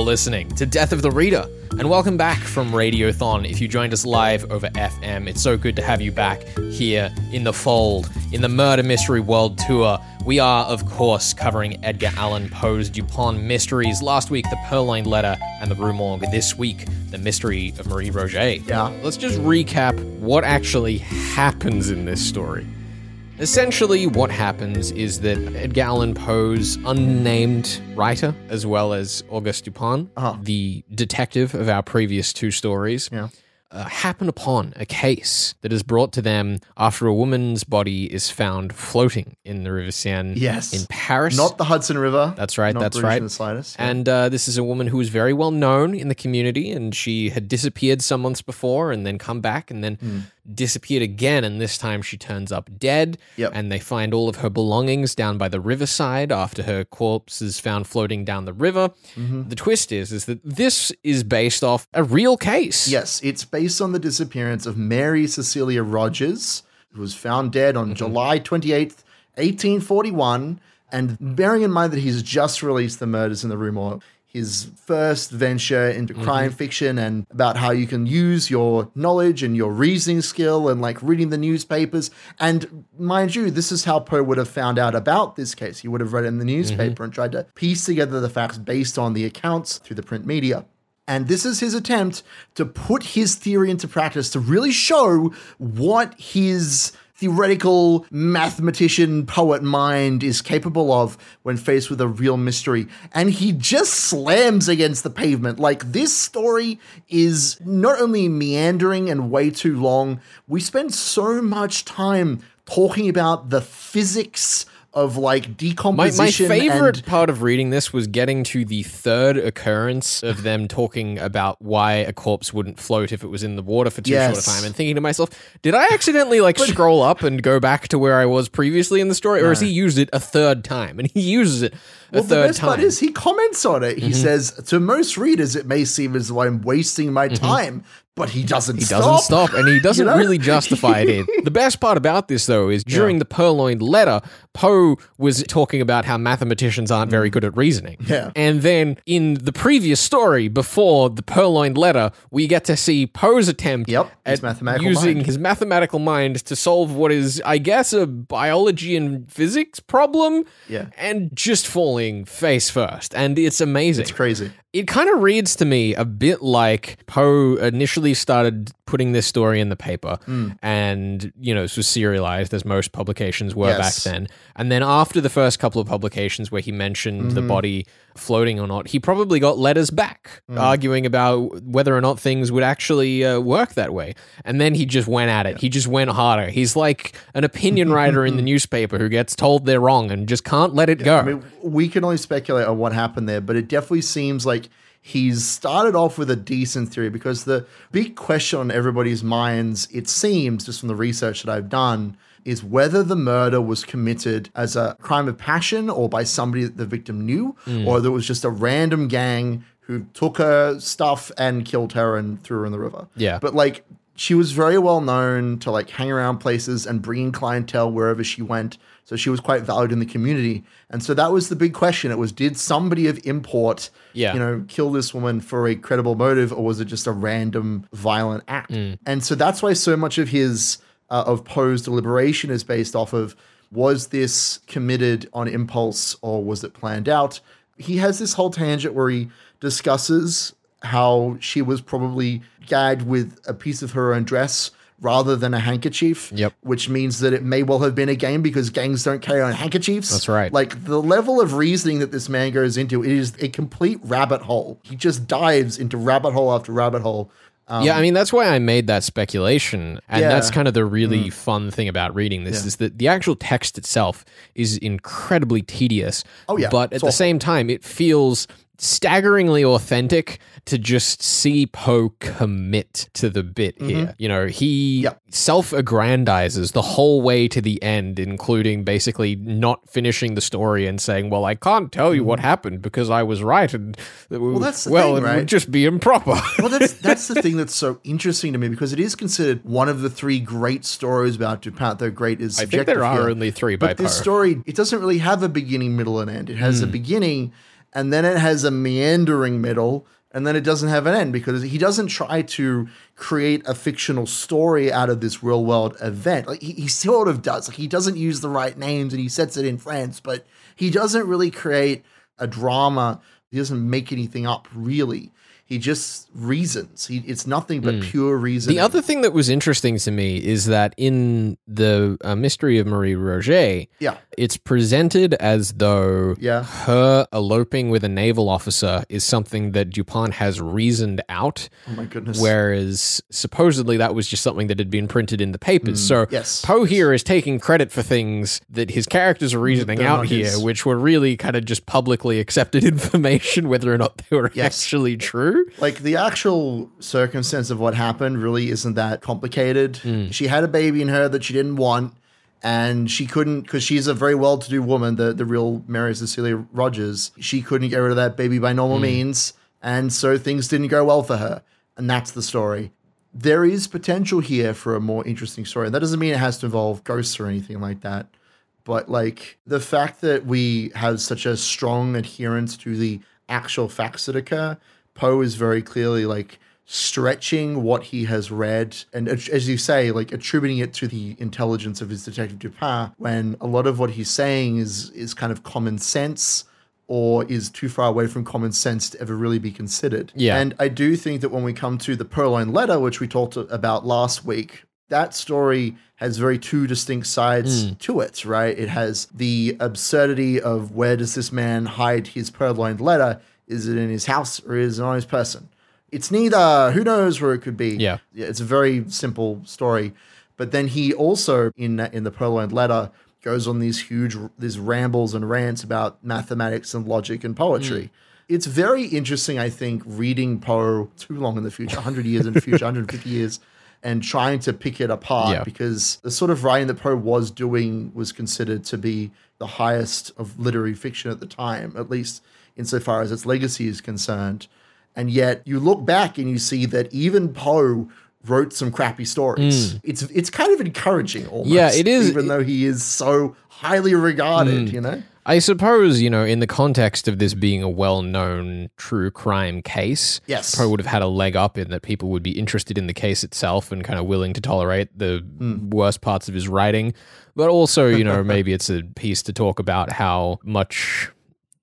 You're listening to Death of the Reader, and welcome back from Radiothon. If you joined us live over FM, it's so good to have you back here in the fold, in the Murder Mystery World Tour. We are, of course, covering Edgar Allan Poe's Dupin mysteries. Last week, the Purloined Letter and the Rue Morgue. This week, the mystery of Marie Roget. Yeah. Let's just recap what actually happens in this story. Essentially, what happens is that Edgar Allan Poe's unnamed writer, as well as Auguste Dupin, the detective of our previous two stories, Yeah. uh, happen upon a case that is brought to them after a woman's body is found floating in the River Seine Yes. in Paris. Not the Hudson River. That's right, Not that's Bruges right. in the slightest. Yeah. And uh, this is a woman who was very well known in the community, and she had disappeared some months before and then come back and then Hmm. Disappeared again. And this time she turns up dead. Yep. And they find all of her belongings down by the riverside after her corpse is found floating down the river. Mm-hmm. The twist is, is that this is based off a real case. Yes, it's based on the disappearance of Mary Cecilia Rogers, who was found dead Mm-hmm. on July 28th, 1841. And bearing in mind that he's just released The Murders in the Rue Morgue, his first venture into Mm-hmm. crime fiction and about how you can use your knowledge and your reasoning skill and like reading the newspapers. And mind you, this is how Poe would have found out about this case. He would have read it in the newspaper and tried to piece together the facts based on the accounts through the print media. And this is his attempt to put his theory into practice to really show what his theoretical mathematician poet mind is capable of when faced with a real mystery. And he just slams against the pavement. Like, this story is not only meandering and way too long, we spend so much time talking about the physics of like My, decomposition. my favorite and- part of reading this was getting to the third occurrence of them talking about why a corpse wouldn't float if it was in the water for too short a time and thinking to myself, did I accidentally like scroll up and go back to where I was previously in the story? Or has he used it a third time? And he uses it Well, the best time. Mm-hmm. part is he comments on it. He says, "To most readers, it may seem as though I'm wasting my time, but he doesn't. Mm-hmm. He doesn't stop, and he doesn't know? really justify it. In. The best part about this, though, is during the Purloined Letter, Poe was talking about how mathematicians aren't very good at reasoning. Mm. Yeah. And then in the previous story, before the Purloined Letter, we get to see Poe's attempt Yep, at using mind. his mathematical mind to solve what is, I guess, a biology and physics problem. Yeah. And just falling face first. And it's amazing. It's crazy. It kind of reads to me a bit like Poe initially started putting this story in the paper, Hmm. and you know, this was serialized as most publications were Yes. back then. And then after the first couple of publications where he mentioned Mm-hmm. the body floating or not, he probably got letters back Hmm. arguing about whether or not things would actually uh, work that way. And then he just went at it. He just went harder. He's like an opinion writer in the newspaper who gets told they're wrong and just can't let it go. I mean, we can only speculate on what happened there, but it definitely seems like he's started off with a decent theory because the big question on everybody's minds, it seems, just from the research that I've done, is whether the murder was committed as a crime of passion or by somebody that the victim knew, hmm. or there was just a random gang who took her stuff and killed her and threw her in the river. Yeah. But like she was very well known to like hang around places and bring in clientele wherever she went. So she was quite valued in the community. And so that was the big question. It was did somebody of import, Yeah. you know, kill this woman for a credible motive or was it just a random violent act? And so that's why so much of his uh, of Poe's deliberation is based off of was this committed on impulse or was it planned out? He has this whole tangent where he discusses how she was probably gagged with a piece of her own dress rather than a handkerchief. Yep. Which means that it may well have been a game because gangs don't carry on handkerchiefs. That's right. Like the level of reasoning that this man goes into, it is a complete rabbit hole. He just dives into rabbit hole after rabbit hole. yeah, I mean that's why I made that speculation, and Um, Yeah. Mm. that's kind of the really fun thing about reading this is that the actual text itself is incredibly tedious. Oh, yeah. but at It's the awful. same time, it feels staggeringly authentic to just see Poe commit to the bit here. You know, he Mm-hmm. Yep. self-aggrandizes the whole way to the end, including basically not finishing the story and saying, "Well, I can't tell you what happened because I was right," and well, Mm. that's well, thing, it right? would just be improper. well, that's that's the thing that's so interesting to me because it is considered one of the three great stories about Dupin. Though great is I think there are here. only three by But this Poe. story, it doesn't really have a beginning, middle, and end. It has a Hmm. beginning, and then it has a meandering middle, and then it doesn't have an end because he doesn't try to create a fictional story out of this real world event. Like he, he sort of does. Like he doesn't use the right names and he sets it in France, but he doesn't really create a drama. He doesn't make anything up really. He just reasons. He, it's nothing but pure reason. The other thing that was interesting to me is that in the uh, Mystery of Marie Roget, yeah, it's presented as though Yeah. her eloping with a naval officer is something that Dupin has reasoned out, oh my goodness. whereas supposedly that was just something that had been printed in the papers. so Mm, yes. Poe here is taking credit for things that his characters are reasoning They're out here, his. which were really kind of just publicly accepted information, whether or not they were Yes. actually true. Like the actual circumstance of what happened really isn't that complicated. Hmm. She had a baby in her that she didn't want, and she couldn't because she's a very well-to-do woman. The the real Mary Cecilia Rogers. She couldn't get rid of that baby by normal Hmm. means, and so things didn't go well for her. And that's the story. There is potential here for a more interesting story. That doesn't mean it has to involve ghosts or anything like that. But like the fact that we have such a strong adherence to the actual facts that occur, Poe is very clearly like stretching what he has read and as you say, like attributing it to the intelligence of his detective Dupin, when a lot of what he's saying is is kind of common sense or is too far away from common sense to ever really be considered. Yeah. And I do think that when we come to the Purloin Letter, which we talked about last week, that story has very two distinct sides hmm. to it, right? It has the absurdity of where does this man hide his purloined letter? Is it in his house or is it on his person? It's neither. Who knows where it could be? Yeah. It's a very simple story. But then he also, in in the purloined letter, goes on these huge these rambles and rants about mathematics and logic and poetry. Hmm. It's very interesting, I think, reading Poe too long in the future, 100 years in the future, 150 years, and trying to pick it apart Yeah. because the sort of writing that Poe was doing was considered to be the highest of literary fiction at the time, at least insofar as its legacy is concerned. And yet you look back and you see that even Poe wrote some crappy stories. Hmm. It's it's kind of encouraging almost. Yeah, it is- Even though he is so highly regarded, hmm. you know? I suppose, you know, in the context of this being a well known true crime case, Yes. Poe would have had a leg up in that people would be interested in the case itself and kind of willing to tolerate the hmm. worst parts of his writing. But also, you know, maybe it's a piece to talk about how much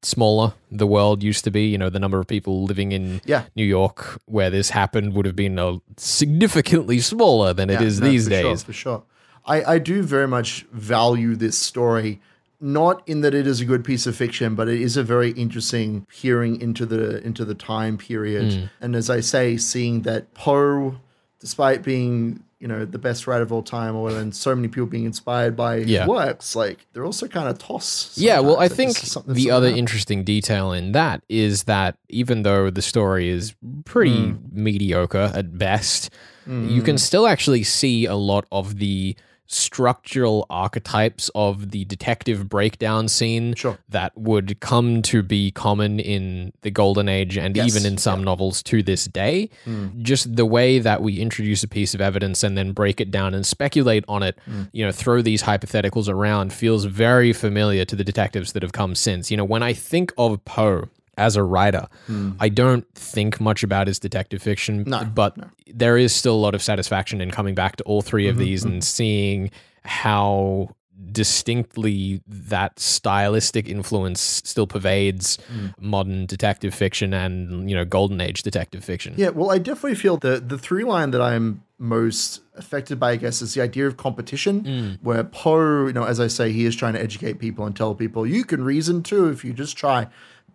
smaller the world used to be. You know, the number of people living in Yeah. New York where this happened would have been uh, significantly smaller than it Yeah, is no, these for sure, days. for sure. I, I do very much value this story, not in that it is a good piece of fiction, but it is a very interesting peering into the into the time period. Hmm. And as I say, seeing that Poe, despite being you know the best writer of all time, or and so many people being inspired by his Yeah. works, like they're also kind of toss. Yeah, well, I think the other that- interesting detail in that is that even though the story is pretty Hmm. mediocre at best, you can still actually see a lot of the structural archetypes of the detective breakdown scene Sure. that would come to be common in the golden age and Yes, even in some novels to this day. Hmm. Just the way that we introduce a piece of evidence and then break it down and speculate on it hmm. you know throw these hypotheticals around feels very familiar to the detectives that have come since. You know when i think of poe as a writer hmm. i don't think much about his detective fiction No, but there is still a lot of satisfaction in coming back to all 3 of mm-hmm, these and mm-hmm. seeing how distinctly that stylistic influence still pervades mm. modern detective fiction and you know golden age detective fiction. Yeah, well, I definitely feel the the through line that I'm most affected by, I guess, is the idea of competition, mm. where Poe, you know, as I say, he is trying to educate people and tell people. You can reason too if you just try.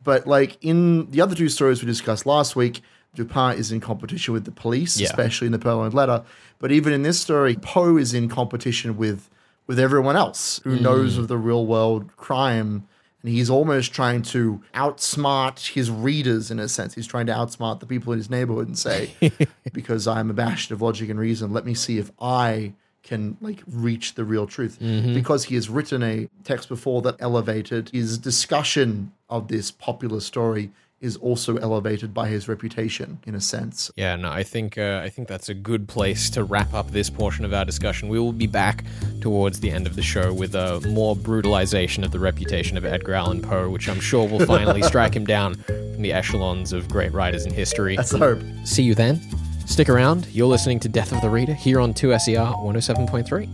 But like in the other two stories we discussed last week, Dupin is in competition with the police, Yeah. especially in the Purloined Letter. But even in this story, Poe is in competition with with everyone else who mm. knows of the real world crime and he's almost trying to outsmart his readers in a sense. He's trying to outsmart the people in his neighborhood and say, because I'm abashed of logic and reason, let me see if I can like reach the real truth. Because he has written a text before that elevated his discussion of this popular story is also elevated by his reputation in a sense. Yeah, no, I think uh, I think that's a good place to wrap up this portion of our discussion. We will be back towards the end of the show with a more brutalization of the reputation of Edgar Allan Poe, which I'm sure will finally strike him down from the echelons of great writers in history. That's the hope. See you then. Stick around. You're listening to Death of the Reader here on 2SER 107.3.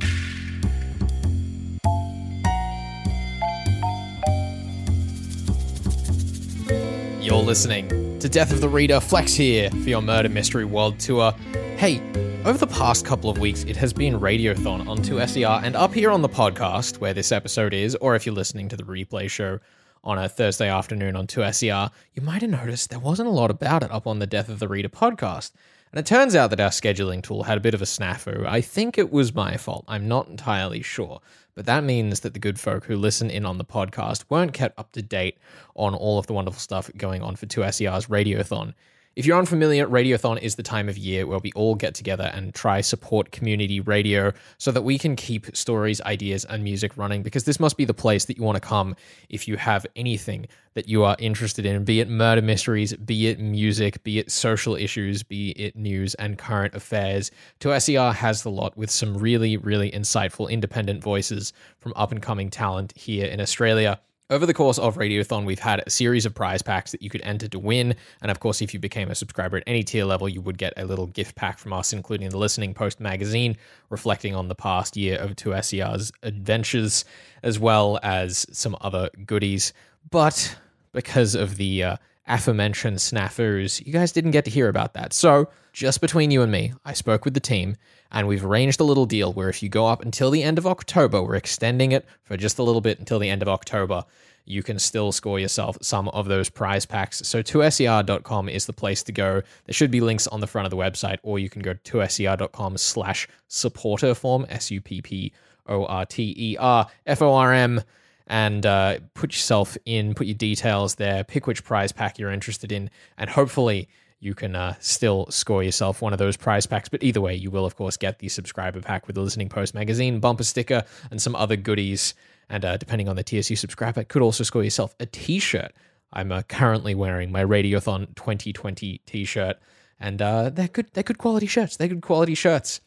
You're listening to Death of the Reader. Flex here for your Murder Mystery World Tour. Hey, over the past couple of weeks, it has been Radiothon on 2SER and up here on the podcast, where this episode is, or if you're listening to the replay show on a Thursday afternoon on 2SER, you might have noticed there wasn't a lot about it up on the Death of the Reader podcast. And it turns out that our scheduling tool had a bit of a snafu. I think it was my fault. I'm not entirely sure. But that means that the good folk who listen in on the podcast weren't kept up to date on all of the wonderful stuff going on for 2SER's Radiothon. If you're unfamiliar, Radiothon is the time of year where we all get together and try support community radio so that we can keep stories, ideas, and music running because this must be the place that you want to come if you have anything that you are interested in, be it murder mysteries, be it music, be it social issues, be it news and current affairs. 2SER has the lot with some really, really insightful independent voices from up and coming talent here in Australia. Over the course of Radiothon, we've had a series of prize packs that you could enter to win. And of course, if you became a subscriber at any tier level, you would get a little gift pack from us, including the Listening Post magazine, reflecting on the past year of 2SER's adventures, as well as some other goodies. But because of the uh, aforementioned snafus, you guys didn't get to hear about that. So, just between you and me, I spoke with the team and we've arranged a little deal where if you go up until the end of October, we're extending it for just a little bit until the end of October. You can still score yourself some of those prize packs. So 2ser.com is the place to go. There should be links on the front of the website, or you can go to 2ser.com slash supporter form, S-U-P-P-O-R-T-E-R-F-O-R-M and uh, put yourself in, put your details there, pick which prize pack you're interested in, and hopefully you can uh, still score yourself one of those prize packs. But either way, you will, of course, get the subscriber pack with the Listening Post magazine, bumper sticker, and some other goodies. And uh, depending on the TSU subscriber, could also score yourself a t shirt. I'm uh, currently wearing my Radiothon 2020 t shirt, and uh, they're good. They're good quality shirts. They're good quality shirts.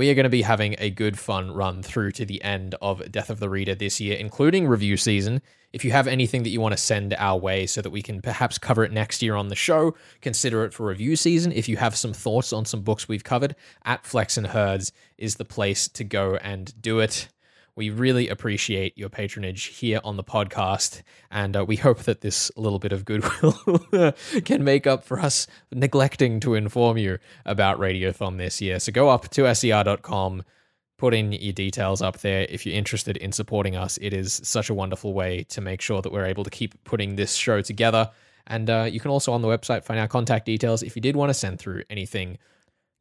We are going to be having a good fun run through to the end of Death of the Reader this year, including review season. If you have anything that you want to send our way so that we can perhaps cover it next year on the show, consider it for review season. If you have some thoughts on some books we've covered, at Flex and Herds is the place to go and do it. We really appreciate your patronage here on the podcast, and uh, we hope that this little bit of goodwill can make up for us neglecting to inform you about Radiothon this year. So go up to ser.com put in your details up there if you're interested in supporting us. It is such a wonderful way to make sure that we're able to keep putting this show together. And uh, you can also on the website find our contact details if you did want to send through anything.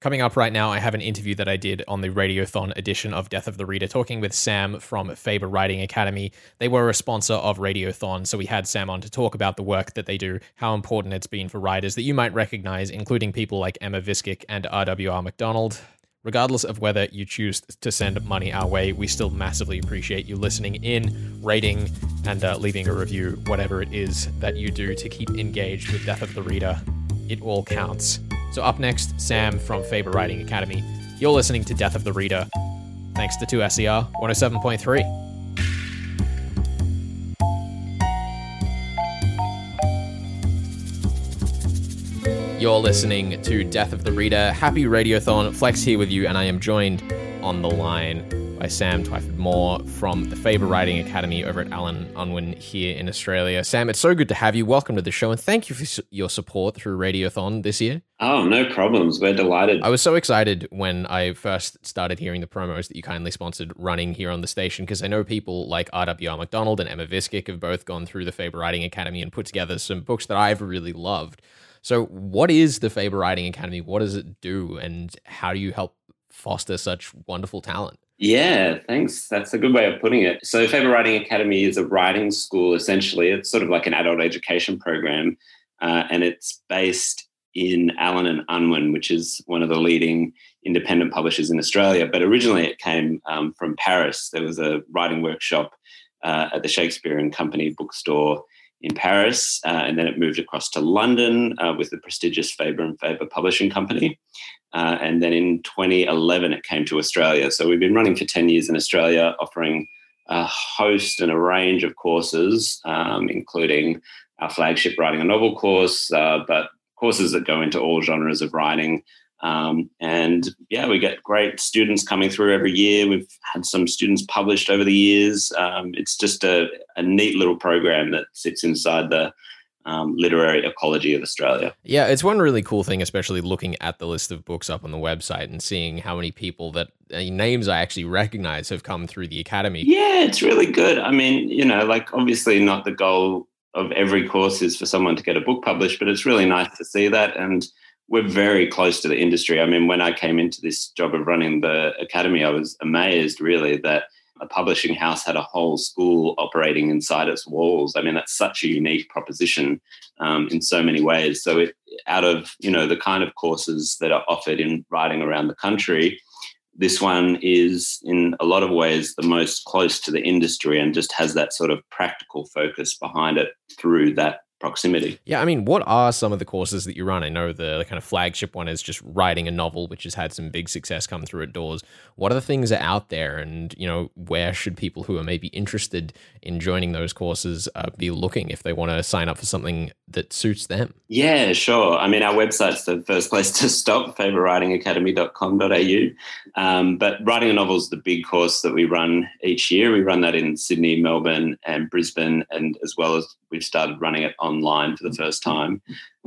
Coming up right now, I have an interview that I did on the Radiothon edition of Death of the Reader, talking with Sam from Faber Writing Academy. They were a sponsor of Radiothon, so we had Sam on to talk about the work that they do, how important it's been for writers that you might recognize, including people like Emma Viskic and R.W.R. McDonald. Regardless of whether you choose to send money our way, we still massively appreciate you listening in, rating, and uh, leaving a review, whatever it is that you do to keep engaged with Death of the Reader. It all counts. So, up next, Sam from Faber Writing Academy. You're listening to Death of the Reader. Thanks to 2SER 107.3. You're listening to Death of the Reader. Happy Radiothon. Flex here with you, and I am joined on the line by Sam Twyford Moore from the Faber Writing Academy over at Allen Unwin here in Australia. Sam, it's so good to have you. Welcome to the show, and thank you for your support through Radiothon this year. Oh, no problems. We're delighted. I was so excited when I first started hearing the promos that you kindly sponsored running here on the station because I know people like R.W.R. McDonald and Emma Viskic have both gone through the Faber Writing Academy and put together some books that I've really loved. So, what is the Faber Writing Academy? What does it do, and how do you help foster such wonderful talent? Yeah, thanks. That's a good way of putting it. So, Faber Writing Academy is a writing school, essentially. It's sort of like an adult education program, uh, and it's based in Allen and Unwin, which is one of the leading independent publishers in Australia. But originally, it came um, from Paris. There was a writing workshop uh, at the Shakespeare and Company bookstore in Paris, uh, and then it moved across to London uh, with the prestigious Faber and Faber Publishing Company. Uh, and then in 2011, it came to Australia. So we've been running for 10 years in Australia, offering a host and a range of courses, um, including our flagship writing a novel course, uh, but courses that go into all genres of writing. Um, and yeah, we get great students coming through every year. We've had some students published over the years. Um, it's just a, a, neat little program that sits inside the um, literary ecology of Australia. Yeah, it's one really cool thing, especially looking at the list of books up on the website and seeing how many people that uh, names I actually recognize have come through the academy. Yeah, it's really good. I mean, you know, like obviously not the goal of every course is for someone to get a book published, but it's really nice to see that. And we're very close to the industry. I mean, when I came into this job of running the academy, I was amazed really that a publishing house had a whole school operating inside its walls. I mean, that's such a unique proposition um, in so many ways. So, it, out of you know the kind of courses that are offered in writing around the country, this one is in a lot of ways the most close to the industry and just has that sort of practical focus behind it through that proximity. Yeah, I mean, what are some of the courses that you run? I know the, the, kind of flagship one is just writing a novel, which has had some big success come through at doors. What are the things that are out there, and you know, where should people who are maybe interested in joining those courses uh, be looking if they want to sign up for something that suits them? Yeah, sure. I mean, our website's the first place to stop, faberwritingacademy.com.au. Um, but writing a novel is the big course that we run each year. We run that in Sydney, Melbourne, and Brisbane, and as well as we've started running it online for the first time.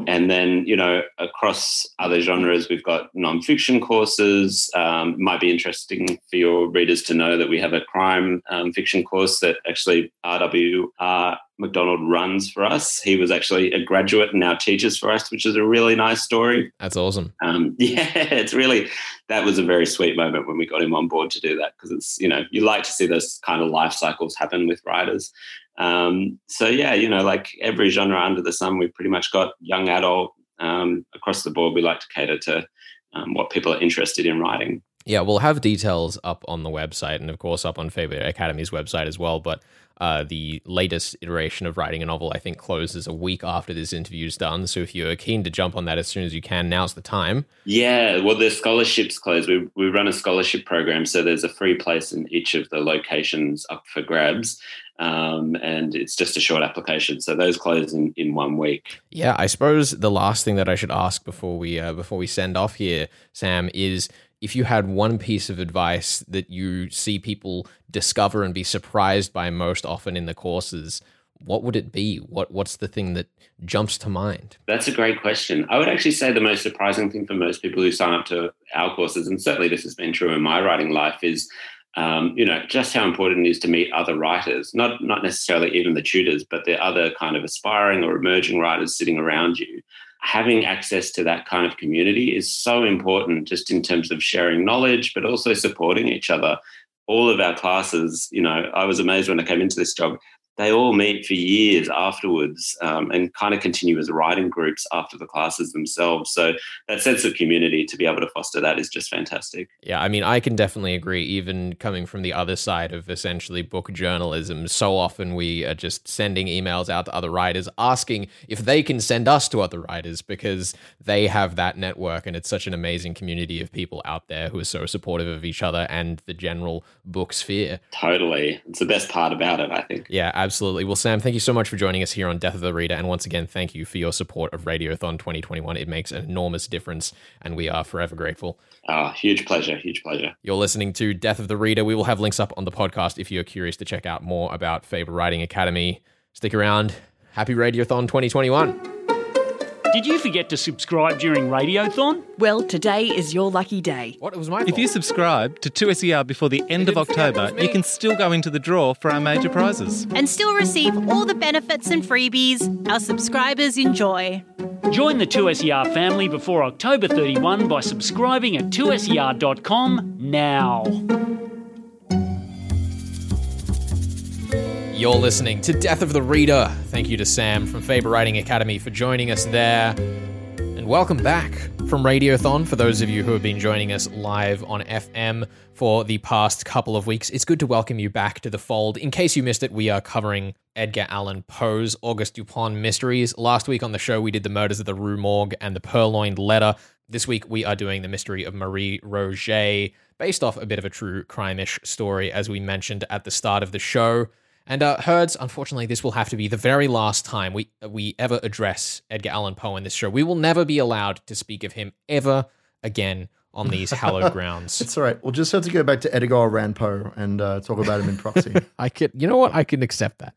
And then, you know, across other genres, we've got nonfiction courses. Um, might be interesting for your readers to know that we have a crime um, fiction course that actually RWR McDonald runs for us. He was actually a graduate and now teaches for us, which is a really nice story. That's awesome. Um, yeah, it's really that was a very sweet moment when we got him on board to do that because it's you know you like to see those kind of life cycles happen with writers. Um, so yeah, you know, like every genre under the sun, we've pretty much got young adult um, across the board. We like to cater to um, what people are interested in writing. Yeah, we'll have details up on the website and, of course, up on Faber Academy's website as well. But uh, the latest iteration of writing a novel, I think, closes a week after this interview is done. So if you're keen to jump on that as soon as you can, now's the time. Yeah, well, the scholarships close. We, we run a scholarship program, so there's a free place in each of the locations up for grabs. Um, and it's just a short application. So those close in, in one week. Yeah, I suppose the last thing that I should ask before we uh, before we send off here, Sam, is if you had one piece of advice that you see people discover and be surprised by most often in the courses, what would it be? What what's the thing that jumps to mind? That's a great question. I would actually say the most surprising thing for most people who sign up to our courses, and certainly this has been true in my writing life, is um, you know just how important it is to meet other writers, not not necessarily even the tutors, but the other kind of aspiring or emerging writers sitting around you. Having access to that kind of community is so important just in terms of sharing knowledge but also supporting each other. All of our classes you know i was amazed when i came into this job they all meet for years afterwards um, and kind of continue as writing groups after the classes themselves. So that sense of community to be able to foster that is just fantastic. Yeah, I mean, I can definitely agree. Even coming from the other side of essentially book journalism, so often we are just sending emails out to other writers asking if they can send us to other writers because they have that network and it's such an amazing community of people out there who are so supportive of each other and the general book sphere. Totally. It's the best part about it, I think. Yeah, absolutely. Well, Sam, thank you so much for joining us here on Death of the Reader. And once again, thank you for your support of Radiothon 2021. It makes an enormous difference, and we are forever grateful. Oh, huge pleasure. Huge pleasure. You're listening to Death of the Reader. We will have links up on the podcast if you're curious to check out more about Faber Writing Academy. Stick around. Happy Radiothon 2021. Did you forget to subscribe during Radiothon? Well, today is your lucky day. What? It was my fault. If you subscribe to 2SER before the end of October, you can still go into the draw for our major prizes. And still receive all the benefits and freebies our subscribers enjoy. Join the 2SER family before October 31 by subscribing at 2SER.com now. You're listening to Death of the Reader. Thank you to Sam from Faber Writing Academy for joining us there. And welcome back from Radiothon. For those of you who have been joining us live on FM for the past couple of weeks, it's good to welcome you back to the fold. In case you missed it, we are covering Edgar Allan Poe's August Dupin mysteries. Last week on the show, we did the murders of the Rue Morgue and the Purloined Letter. This week, we are doing the mystery of Marie Roget, based off a bit of a true crime ish story, as we mentioned at the start of the show. And uh, Herds, unfortunately, this will have to be the very last time we we ever address Edgar Allan Poe in this show. We will never be allowed to speak of him ever again on these hallowed grounds. It's all right. We'll just have to go back to Edgar Allan Poe and uh, talk about him in proxy. I could, you know what? I can accept that.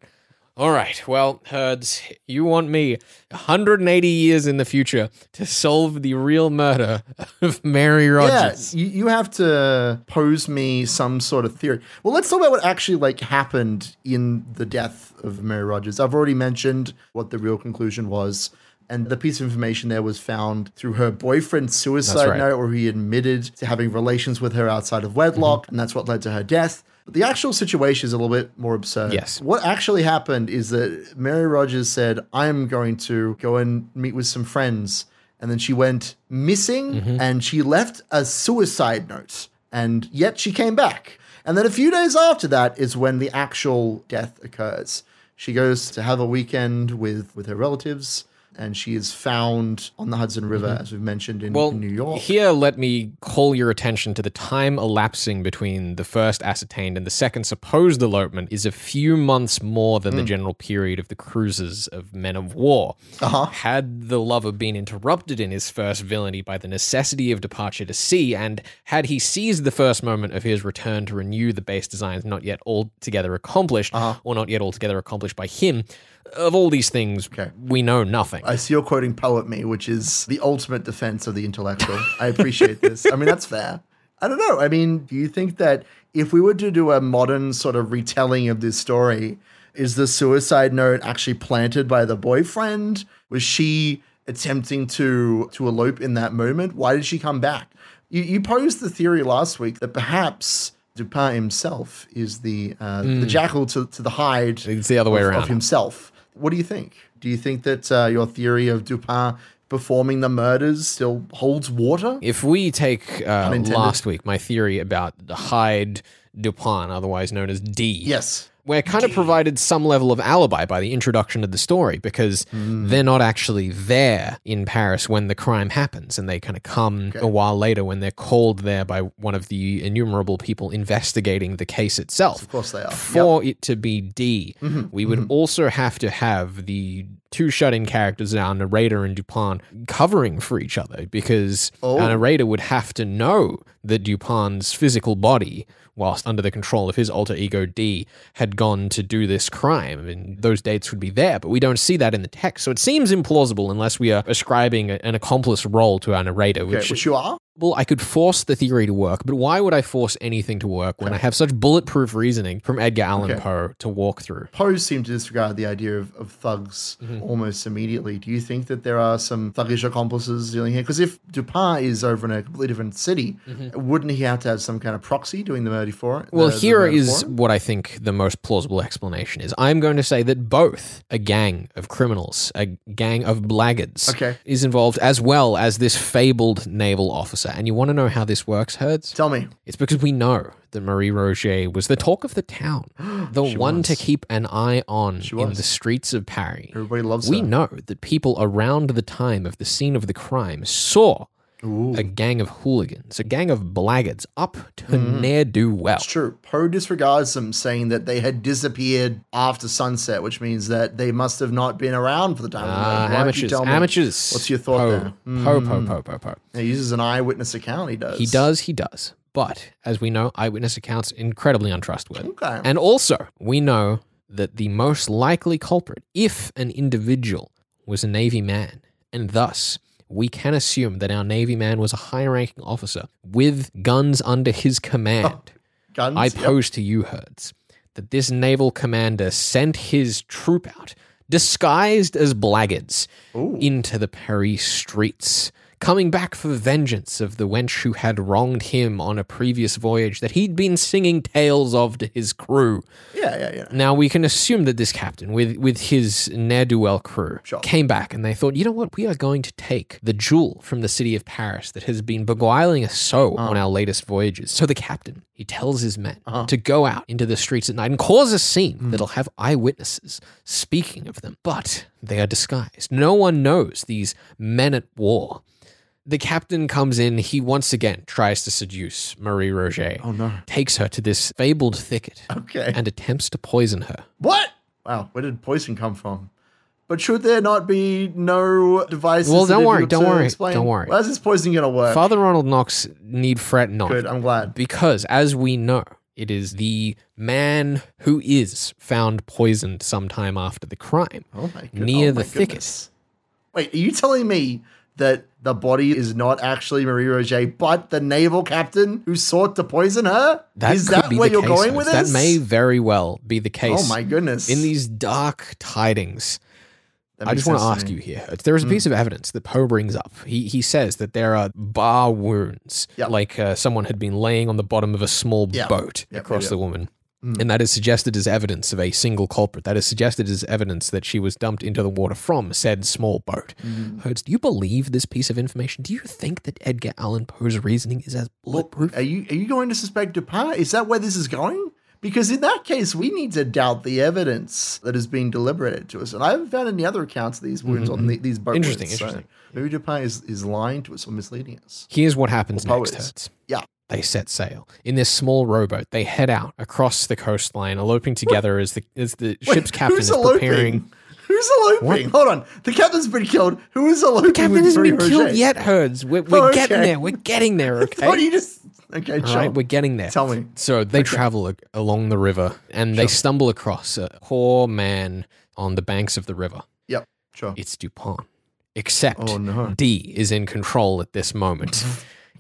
All right. Well, Herds, you want me 180 years in the future to solve the real murder of Mary yeah, Rogers. you, you have to pose me some sort of theory. Well, let's talk about what actually like happened in the death of Mary Rogers. I've already mentioned what the real conclusion was. And the piece of information there was found through her boyfriend's suicide right. note, where he admitted to having relations with her outside of wedlock, mm-hmm. and that's what led to her death. But the actual situation is a little bit more absurd. Yes. What actually happened is that Mary Rogers said, I'm going to go and meet with some friends. And then she went missing mm-hmm. and she left a suicide note. And yet she came back. And then a few days after that is when the actual death occurs. She goes to have a weekend with, with her relatives. And she is found on the Hudson River, as we've mentioned, in, Well, in New York. here let me call your attention to the time elapsing between the first ascertained and the second supposed elopement is a few months more than the general period of the cruises of men of war. Uh-huh. Had the lover been interrupted in his first villainy by the necessity of departure to sea, and had he seized the first moment of his return to renew the base designs not yet altogether accomplished, Uh-huh. or not yet altogether accomplished by him, of all these things, Okay. we know nothing. I see you're quoting Poe at me, which is the ultimate defense of the intellectual. I appreciate this. I mean, that's fair. I don't know. I mean, do you think that if we were to do a modern sort of retelling of this story, is the suicide note actually planted by the boyfriend? Was she attempting to to elope in that moment? Why did she come back? You, you posed the theory last week that perhaps Dupin himself is the uh, the Jekyll to, to the Hyde Hmm. It's the other way of, around. of himself. What do you think? Do you think that uh, your theory of Dupin performing the murders still holds water? If we take uh, last week, my theory about the Hyde Dupin, otherwise known as D, Yes. We're kind of provided some level of alibi by the introduction of the story because Hmm. they're not actually there in Paris when the crime happens, and they kind of come a while later when they're called there by one of the innumerable people investigating the case itself. Of course they are. For it to be D, Mm-hmm. we would also have to have the two shut-in characters, our narrator and Dupin, covering for each other because Oh. our narrator would have to know that Dupin's physical body, whilst under the control of his alter ego D, had gone to do this crime, and those dates would be there. But we don't see that in the text, so it seems implausible unless we are ascribing an accomplice role to our narrator, Okay, which which you are? Well, I could force the theory to work, but why would I force anything to work when I have such bulletproof reasoning from Edgar Allan Okay. Poe to walk through? Poe seemed to disregard the idea of, of thugs Mm-hmm. almost immediately. Do you think that there are some thuggish accomplices dealing here? Because if Dupin is over in a completely different city, wouldn't he have to have some kind of proxy doing the murder for it? Mm-hmm. Well, the- the here murder is what I think the most plausible explanation is. I'm going to say that both a gang of criminals, a gang of blackguards, Okay. is involved as well as this fabled naval officer. And you want to know how this works, Herds? Tell me. It's because we know that Marie Roget was the talk of the town, the She one to keep an eye on She in was. the streets of Paris. Everybody loves We her. know that people around the time of the scene of the crime saw a gang of hooligans, a gang of blackguards up to ne'er do well. It's true. Poe disregards them, saying that they had disappeared after sunset, which means that they must have not been around for the time. of the Ah, murder. Why don't you amateurs, tell me? amateurs. What's your thought Poe, there? Mm. Poe, Poe, Poe, Poe, Poe. He uses an eyewitness account. He does. He does, he does. But as we know, eyewitness accounts incredibly untrustworthy. Okay. And also, we know that the most likely culprit, if an individual was a Navy man, and thus we can assume that our Navy man was a high ranking officer with guns under his command. Guns. I Yep. pose to you, Herds, that this naval commander sent his troop out, disguised as blackguards, Ooh. into the Paris streets, coming back for vengeance of the wench who had wronged him on a previous voyage that he'd been singing tales of to his crew. Yeah, yeah, yeah. Now we can assume that this captain, with with his ne'er do well crew, Sure. came back and they thought, you know what, we are going to take the jewel from the city of Paris that has been beguiling us so uh-huh. on our latest voyages. So the captain, he tells his men uh-huh. to go out into the streets at night and cause a scene hmm. that'll have eyewitnesses speaking of them, but they are disguised. No one knows these men at war. The captain comes in. He once again tries to seduce Marie Roget. Oh, no. Takes her to this fabled thicket Okay. and attempts to poison her. What? Wow, where did poison come from? But should there not be no devices? Well, don't worry, don't worry, explain? don't worry. How's this poison going to work? Father Ronald Knox need fret not. Good, I'm glad. Because, as we know, it is the man who is found poisoned sometime after the crime Oh my god. near oh the my thicket. Wait, are you telling me that the body is not actually Marie Roget, but the naval captain who sought to poison her? That is that where you're case, going with That this? may very well be the case. Oh my goodness. In these dark tidings, I just want to ask you here. There is a piece of evidence that Poe brings up. He he says that there are bar wounds, Yep. like uh, someone had been laying on the bottom of a small Yep. boat Yep, across the yep. Woman. And that is suggested as evidence of a single culprit. That is suggested as evidence that she was dumped into the water from said small boat. Mm-hmm. Herds, do you believe this piece of information? Do you think that Edgar Allan Poe's reasoning is as bulletproof? Are you are you going to suspect Dupin? Is that where this is going? Because in that case, we need to doubt the evidence that is being deliberated to us. And I haven't found any other accounts of these wounds on the, these boat Mm-hmm. Interesting, so interesting. maybe Dupin is, is lying to us or misleading us. Here's what happens next. Herds. Yeah. They set sail. In this small rowboat, they head out across the coastline, eloping together as the as the Wait, ship's captain is eloping? preparing. Who's eloping? Hold on. The captain's been killed. Who is eloping? The captain hasn't been Marie killed yet, Herds. We're, we're Okay. getting there. We're getting there, okay? Thought you just okay. Sure. right, we're getting there. Tell me. So they travel a- along the river and they stumble across a poor man on the banks of the river. Yep. Sure. It's Dupont. Except Oh, no. D is in control at this moment.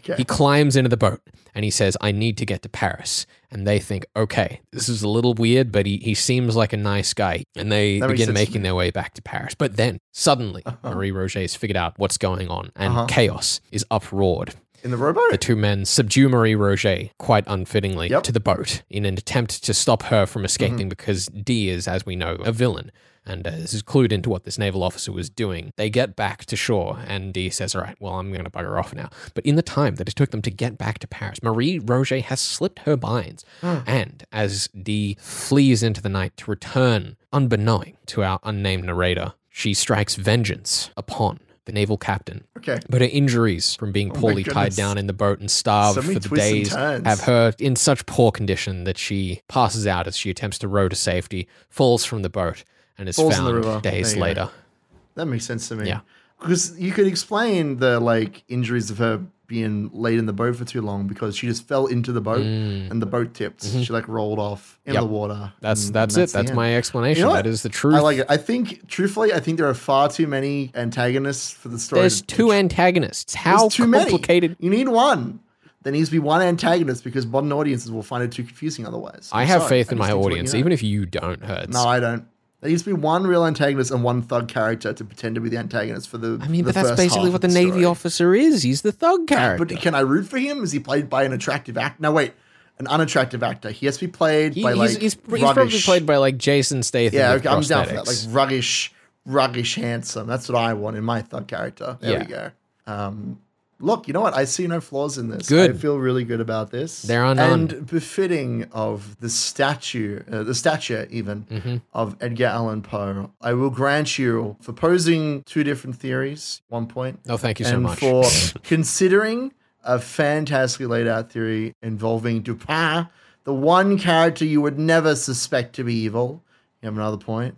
Okay. He climbs into the boat and he says, I need to get to Paris. And they think, okay, this is a little weird, but he, he seems like a nice guy. And they That begin making their way back to Paris. But then suddenly, Marie Roget has figured out what's going on and Uh-huh. chaos is uproared. In the rowboat. The two men subdue Marie Roget quite unfittingly Yep. to the boat in an attempt to stop her from escaping because D is, as we know, a villain. And uh, this is clued into what this naval officer was doing. They get back to shore, and D says, All right, well, I'm going to bugger off now. But in the time that it took them to get back to Paris, Marie Roget has slipped her binds. And as D flees into the night to return, unbeknowing to our unnamed narrator, she strikes vengeance upon the naval captain okay. but her injuries from being Oh poorly tied down in the boat and starved So for the days have her in such poor condition that she passes out as she attempts to row to safety, falls from the boat, and is Falls in the found river. days you go. later. That makes sense to me. Yeah. Because you could explain the like injuries of her being laid in the boat for too long because she just fell into the boat and the boat tipped. She like rolled off in Mm. Mm-hmm. Yep. the water. That's and- that's and it. That's my explanation. You know that is the truth. I like it. I think, truthfully, I think there are far too many antagonists for the story. There's two antagonists. How too complicated? Many. You need one. There needs to be one antagonist because modern audiences will find it too confusing otherwise. I I'm have sorry. faith in my just need to let audience, even if you don't, Herds. No, I don't. There needs to be one real antagonist and one thug character to pretend to be the antagonist for the. I mean, the but that's first basically what of the Navy story. officer is. He's the thug character. But can I root for him? Is he played by an attractive actor? No, wait, an unattractive actor. He has to be played He- by he's, like he's, he's probably played by like Jason Statham. Yeah, okay, I'm down for that. Like ruggish, ruggish, handsome. That's what I want in my thug character. There we go. Um, look, you know what? I see no flaws in this. Good. I feel really good about this. There are none. And befitting of the statue, uh, the stature even Mm-hmm. of Edgar Allan Poe. I will grant you for posing two different theories. One point. Oh, thank you so and much. for considering a fantastically laid out theory involving Dupin, the one character you would never suspect to be evil. You have another point.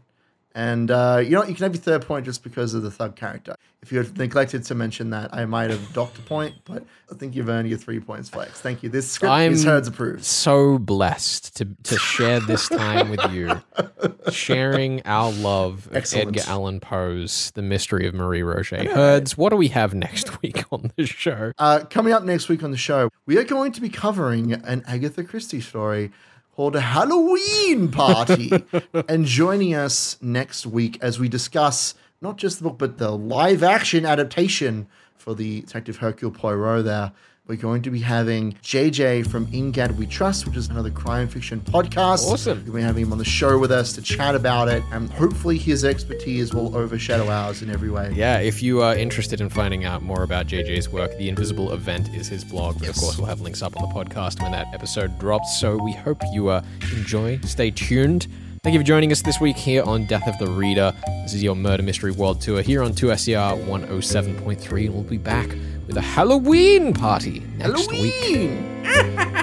And uh, you know what? You can have your third point just because of the thug character. If you had neglected to mention that, I might have docked a point, but I think you've earned your three points, Flex. Thank you. This script I'm is Herds approved. so blessed to to share this time with you, sharing our love of Excellent. Edgar Allan Poe's The Mystery of Marie Roget. Herds, what do we have next week on the show? Uh, coming up next week on the show, we are going to be covering an Agatha Christie story called a Halloween Party. and joining us next week as we discuss not just the book, but the live action adaptation for the Detective Hercule Poirot there. We're going to be having JJ from In GAD We Trust, which is another crime fiction podcast. Awesome. We'll be having him on the show with us to chat about it, and hopefully his expertise will overshadow ours in every way. Yeah, if you are interested in finding out more about JJ's work, The Invisible Event is his blog. But of course, we'll have links up on the podcast when that episode drops. So we hope you uh, enjoy. Stay tuned. Thank you for joining us this week here on Death of the Reader. This is your Murder Mystery World Tour here on 2SER 107.3, and we'll be back with a Halloween party next week. Halloween!